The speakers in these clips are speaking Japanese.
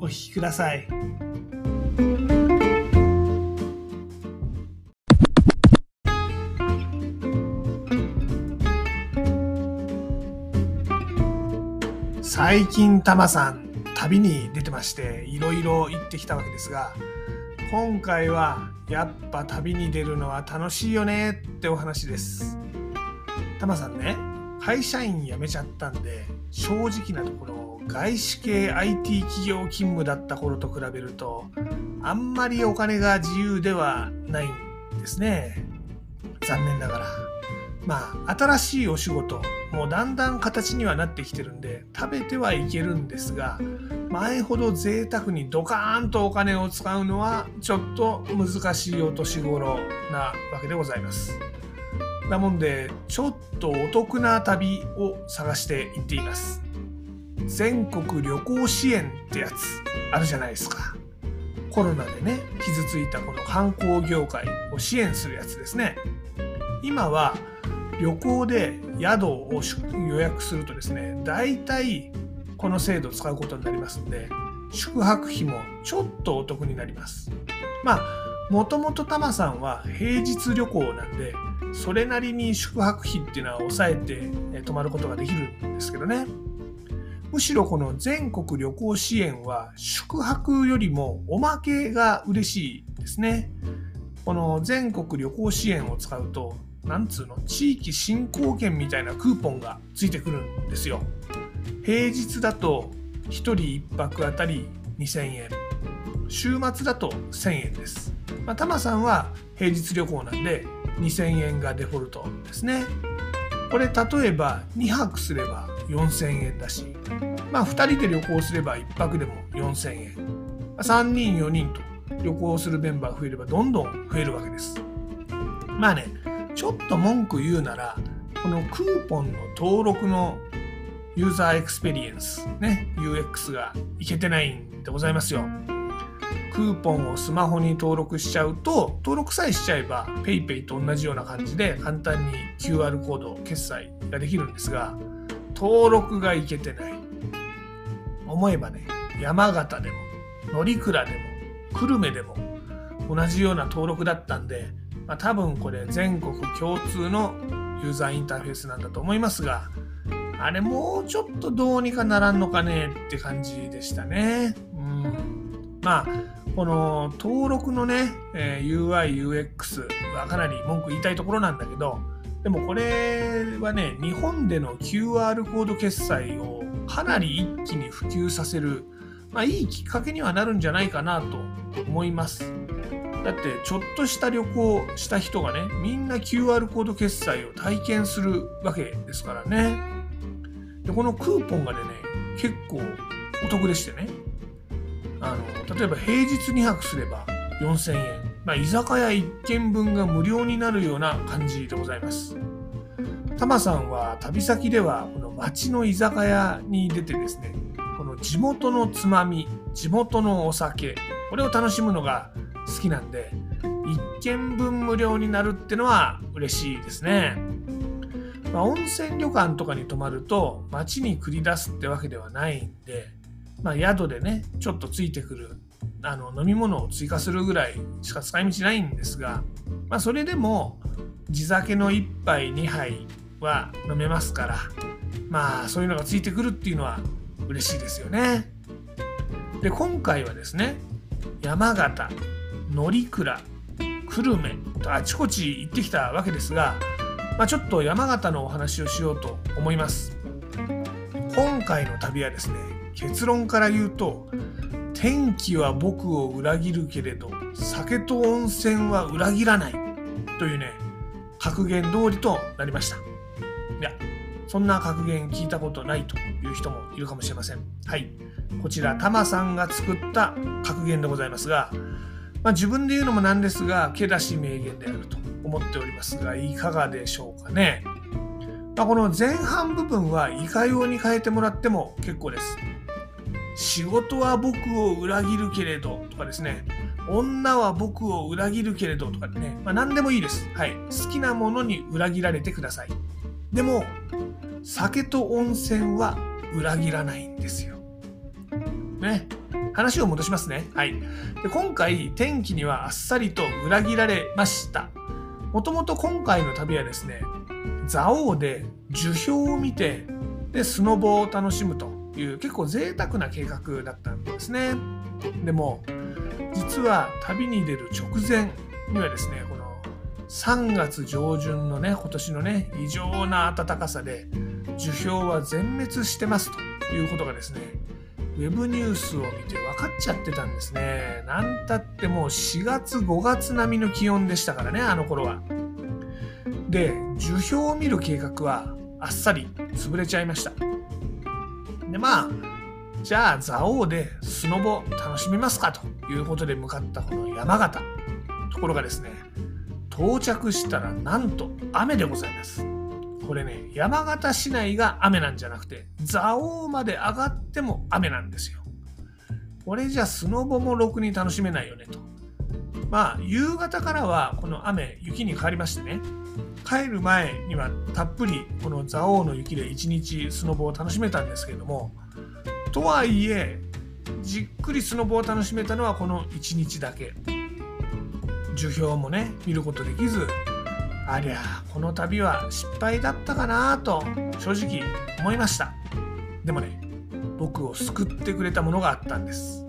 お聞きください。最近タマさん旅に出てましていろいろ行ってきたわけですが今回はやっぱ旅に出るのは楽しいよねってお話ですタマさんね会社員辞めちゃったんで正直なところ外資系 IT 企業勤務だった頃と比べるとあんまりお金が自由ではないんですね。残念ながら。まあ新しいお仕事もうだんだん形にはなってきてるんで食べてはいけるんですが前ほど贅沢にドカーンとお金を使うのはちょっと難しいお年頃なわけでございます。なもんでちょっとお得な旅を探していっています。全国旅行支援ってやつあるじゃないですか。コロナでね傷ついたこの観光業界を支援するやつですね。今は旅行で宿を予約するとですね大体この制度を使うことになりますんで宿泊費もちょっとお得になります。まあもともとタマさんは平日旅行なんでそれなりに宿泊費っていうのは抑えて泊まることができるんですけどね。むしろこの全国旅行支援は宿泊よりもおまけが嬉しいですね。この全国旅行支援を使うとなんつうの地域振興券みたいなクーポンがついてくるんですよ。平日だと1人1泊あたり2000円。週末だと1000円です、まあ、タマさんは平日旅行なんで2000円がデフォルトですね。これ例えば2泊すれば4000円だしまあ2人で旅行すれば1泊でも4000円。3人4人と旅行するメンバー増えればどんどん増えるわけです。まあねちょっと文句言うならこのクーポンの登録のユーザーエクスペリエンスね UX がいけてないんでございますよ。クーポンをスマホに登録しちゃうと登録さえしちゃえば PayPay と同じような感じで簡単に QR コード決済ができるんですが登録がいけてない。思えばね山形でも乗鞍でも久留米でも同じような登録だったんでまあ、多分これ全国共通のユーザーインターフェースなんだと思いますが、あれもうちょっとどうにかならんのかねって感じでしたね。うん、まあ、この登録のね、え、UI、UX はかなり文句言いたいところなんだけど、でもこれはね、日本での QR コード決済をかなり一気に普及させる、まあ、いいきっかけにはなるんじゃないかなと思います。だってちょっとした旅行した人がねみんな QR コード決済を体験するわけですからね。でこのクーポンがね結構お得でしてね。あの例えば平日2泊すれば4000円、まあ、居酒屋1軒分が無料になるような感じでございます。タマさんは旅先ではこの町の居酒屋に出てですねこの地元のつまみ地元のお酒これを楽しむのが好きなんで1軒分無料になるってのは嬉しいですね、まあ、温泉旅館とかに泊まると街に繰り出すってわけではないんで、まあ、宿でねちょっとついてくるあの飲み物を追加するぐらいしか使い道ないんですが、まあ、それでも地酒の1杯2杯は飲めますからまあそういうのがついてくるっていうのは嬉しいですよね。で今回はですね山形乗鞍久留米とあちこち行ってきたわけですが、まあ、ちょっと山形のお話をしようと思います。今回の旅はですね結論から言うと天気は僕を裏切るけれど酒と温泉は裏切らないというね格言通りとなりました。いやそんな格言聞いたことないという人もいるかもしれません。はい。こちら、タマさんが作った格言でございますが、まあ、自分で言うのもなんですが、毛出し名言であると思っておりますが、いかがでしょうかね。まあ、この前半部分はいかように変えてもらっても結構です。仕事は僕を裏切るけれどとかですね、女は僕を裏切るけれどとかね、まあ、何でもいいです。はい。好きなものに裏切られてください。でも、酒と温泉は裏切らないんですよ。ね。話を戻しますね。はい。で今回、天気にはあっさりと裏切られました。もともと今回の旅はですね、蔵王で樹氷を見て、で、スノボを楽しむという結構贅沢な計画だったんですね。でも、実は旅に出る直前にはですね、この3月上旬のね、今年のね、異常な暖かさで、樹氷は全滅してますということがですね、ウェブニュースを見て分かっちゃってたんですね。なんたってもう4月5月並みの気温でしたからね、あの頃は。で、樹氷を見る計画はあっさり潰れちゃいました。で、まあ、じゃあ蔵王でスノボ楽しみますかということで向かったこの山形。ところがですね、到着したらなんと雨でございます。これね、山形市内が雨なんじゃなくて、蔵王まで上がっても雨なんですよ。これじゃスノボもろくに楽しめないよねと。まあ、夕方からはこの雨、雪に変わりましてね、帰る前にはたっぷりこの蔵王の雪で一日スノボを楽しめたんですけれども、とはいえ、じっくりスノボを楽しめたのはこの一日だけ。樹氷もね、見ることできず、ありゃこの旅は失敗だったかなと正直思いました。でもね僕を救ってくれたものがあったんです。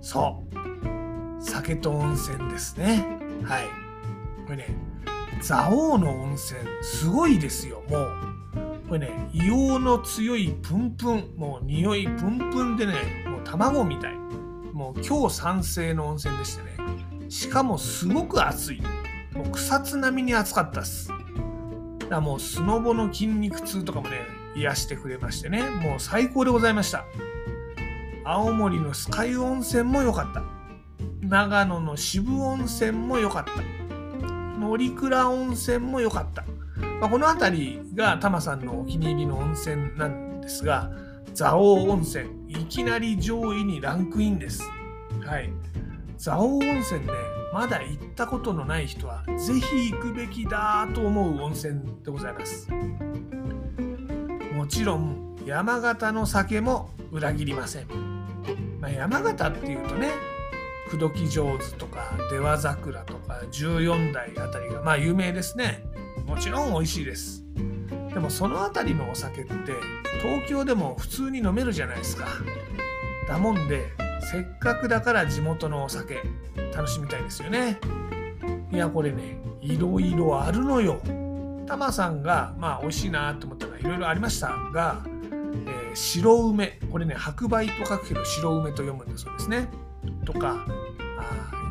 そう。酒と温泉ですね。はい。これね蔵王の温泉すごいですよもう。これね硫黄の強いプンプンもう匂いプンプンでねもう卵みたい。もう今日酸性の温泉でしてね。しかもすごく熱いもう草津並みに暑かったっす。だからもうスノボの筋肉痛とかもね、癒してくれましてね、もう最高でございました。青森の酸ヶ湯温泉も良かった。長野の渋温泉も良かった。乗鞍温泉も良かった。まあ、この辺りがタマさんのお気に入りの温泉なんですが、蔵王温泉、いきなり上位にランクインです。はい。蔵王温泉ね、まだ行ったことのない人はぜひ行くべきだと思う温泉でございます。もちろん山形の酒も裏切りません、まあ、山形っていうとね口説き上手とか出羽桜とか14代あたりがまあ有名ですね。もちろん美味しいです。でもその辺りのお酒って東京でも普通に飲めるじゃないですか。だもんでせっかくだから地元のお酒楽しみたいですよね。いやこれねいろいろあるのよ。タマさんがまあ美味しいなと思ったのはいろいろありましたが、えー、白梅これね白梅と書くけど白梅と読むんだそうですね。とか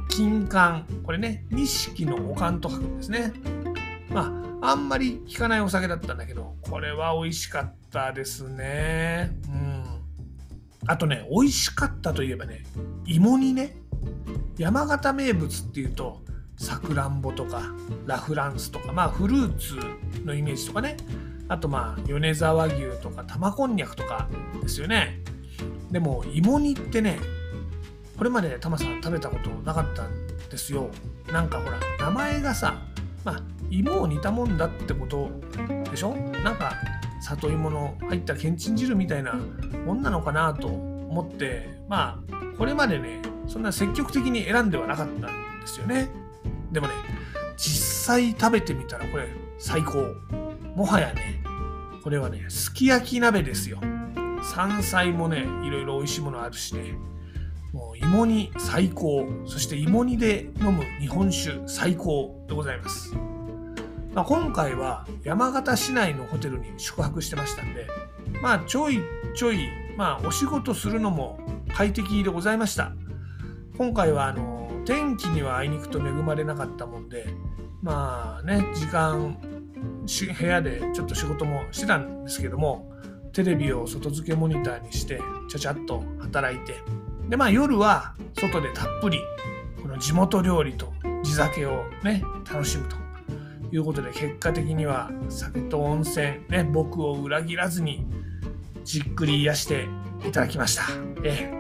金柑これね錦のおかんと書くんですね。まああんまり効かないお酒だったんだけどこれは美味しかったですね。うんあとね、美味しかったといえばね、芋煮ね。山形名物っていうと、さくらんぼとか、ラフランスとか、まあフルーツのイメージとかね。あとまあ、米沢牛とか、玉こんにゃくとかですよね。でも、芋煮ってね、これまでタマさん食べたことなかったんですよ。なんかほら、名前がさ、まあ、芋を煮たもんだってことでしょ？なんか、里芋の入ったけんちん汁みたいなもんなのかなと思ってまあこれまでねそんな積極的に選んではなかったんですよね。でもね実際食べてみたらこれ最高。もはやねこれはねすき焼き鍋ですよ。山菜もねいろいろ美味しいものあるしね。もう芋煮最高。そして芋煮で飲む日本酒最高でございます。まあ、今回は山形市内のホテルに宿泊してましたんで、まあ、ちょいちょい、まあ、お仕事するのも快適でございました。今回はあの天気にはあいにくと恵まれなかったもんで、まあね、時間部屋でちょっと仕事もしてたんですけどもテレビを外付けモニターにしてちゃちゃっと働いてでまあ夜は外でたっぷりこの地元料理と地酒をね楽しむということで結果的には酒と温泉ね僕を裏切らずにじっくり癒していただきました。え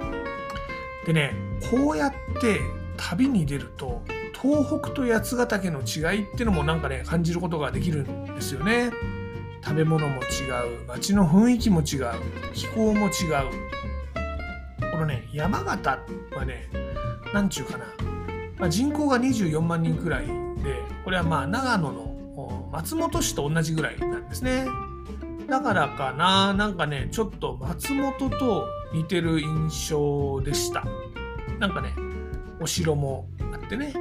でねこうやって旅に出ると東北と八ヶ岳の違いってのもなんかね感じることができるんですよね。食べ物も違う街の雰囲気も違う気候も違うこのね山形はね何ちゅうかな、まあ、人口が24万人くらいでこれはまあ長野の松本市と同じぐらいなんですね。だからかななんかねちょっと松本と似てる印象でした。なんかねお城もあってね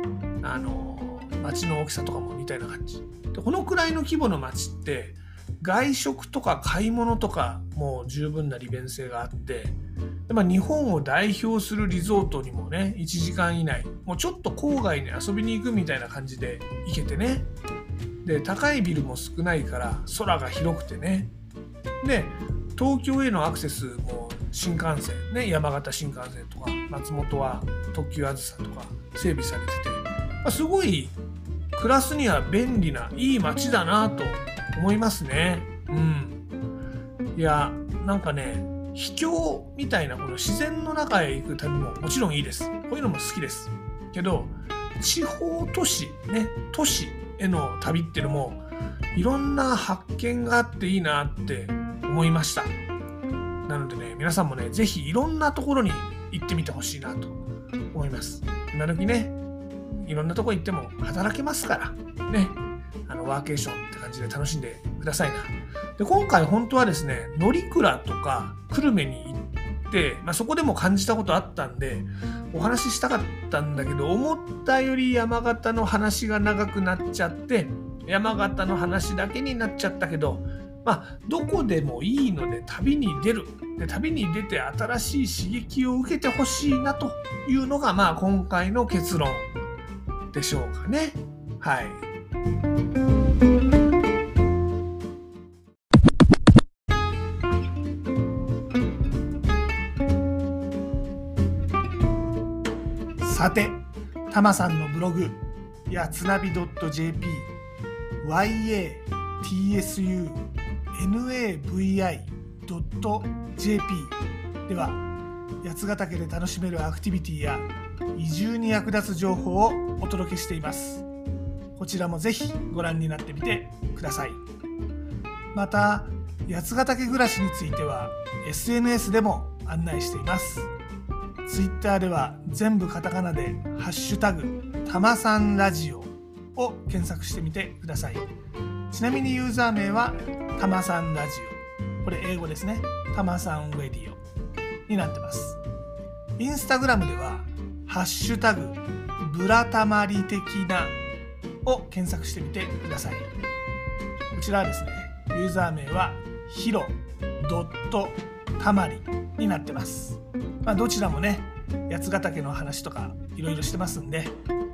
あの街の大きさとかも似たような感じ。でこのくらいの規模の街って外食とか買い物とかも十分な利便性があってで、まあ、日本を代表するリゾートにもね1時間以内もうちょっと郊外に遊びに行くみたいな感じで行けてねで高いビルも少ないから空が広くてねで東京へのアクセスも新幹線ね山形新幹線とか松本は特急あずさとか整備されてて、まあ、すごい暮らすには便利ないい街だなと思いますね。うん。いや、なんかね、秘境みたいなこの自然の中へ行く旅ももちろんいいです。こういうのも好きです。けど、地方都市、ね、都市への旅っていうのも、いろんな発見があっていいなって思いました。なのでね、皆さんもね、ぜひいろんなところに行ってみてほしいなと思います。今時ね、いろんなとこ行っても働けますから、ね、あのワーケーションって感じで楽しんでくださいな。で今回本当はですね乗鞍とか久留米に行って、まあ、そこでも感じたことあったんでお話ししたかったんだけど思ったより山形の話が長くなっちゃって山形の話だけになっちゃったけどまあどこでもいいので旅に出るで旅に出て新しい刺激を受けてほしいなというのがまあ今回の結論でしょうかね。はい。さて、たまさんのブログ、やつなび .jp、yatsunavi.jp では、八ヶ岳で楽しめるアクティビティや移住に役立つ情報をお届けしています。こちらもぜひご覧になってみてくださいまた八ヶ岳暮らしについては SNS でも案内しています Twitter では全部カタカナで「ハッシュタグたまさんラジオ」を検索してみてくださいちなみにユーザー名はたまさんラジオこれ英語ですねたまさんウェディオになってますインスタグラムでは「ハッシュタグブラタマリ的な」を検索してみてください。こちらはですね、ユーザー名はヒロドットたまりになってます。まあ、どちらもね、八ヶ岳の話とかいろいろしてますんで、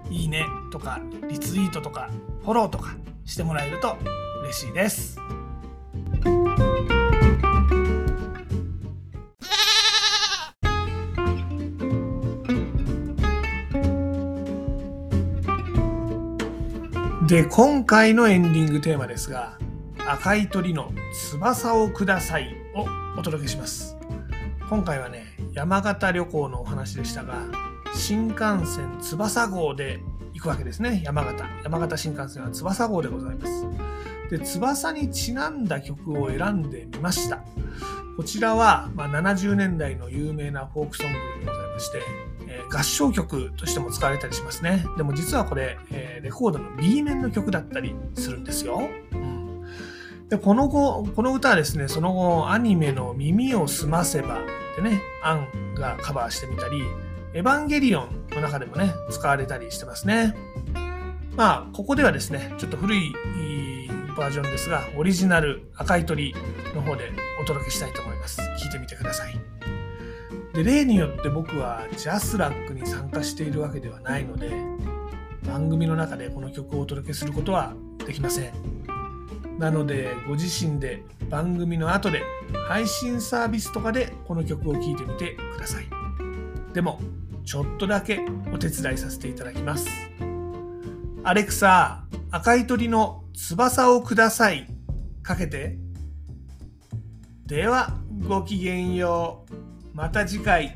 いいねとかリツイートとかフォローとかしてもらえると嬉しいです。で、今回のエンディングテーマですが、赤い鳥の翼をくださいをお届けします。今回はね、山形旅行のお話でしたが、新幹線翼号で行くわけですね、山形。山形新幹線は翼号でございます。で、翼にちなんだ曲を選んでみました。こちらは、まあ、70年代の有名なフォークソングでございまして、えー、合唱曲としても使われたりしますね。でも実はこれ、えー、レコードの B 面の曲だったりするんですよ。うん、でこの後、この歌はですね、その後、アニメの耳をすませばでね、アンがカバーしてみたり、エヴァンゲリオンの中でもね、使われたりしてますね。まあ、ここではですね、ちょっと古いバージョンですが、オリジナル赤い鳥の方でお届けしたいと思います。聞いてみてください。で例によって僕はジャスラックに参加しているわけではないので番組の中でこの曲をお届けすることはできませんなのでご自身で番組の後で配信サービスとかでこの曲を聴いてみてください。でもちょっとだけお手伝いさせていただきます。アレクサ赤い鳥の翼をください。かけて。ではごきげんよう。また次回。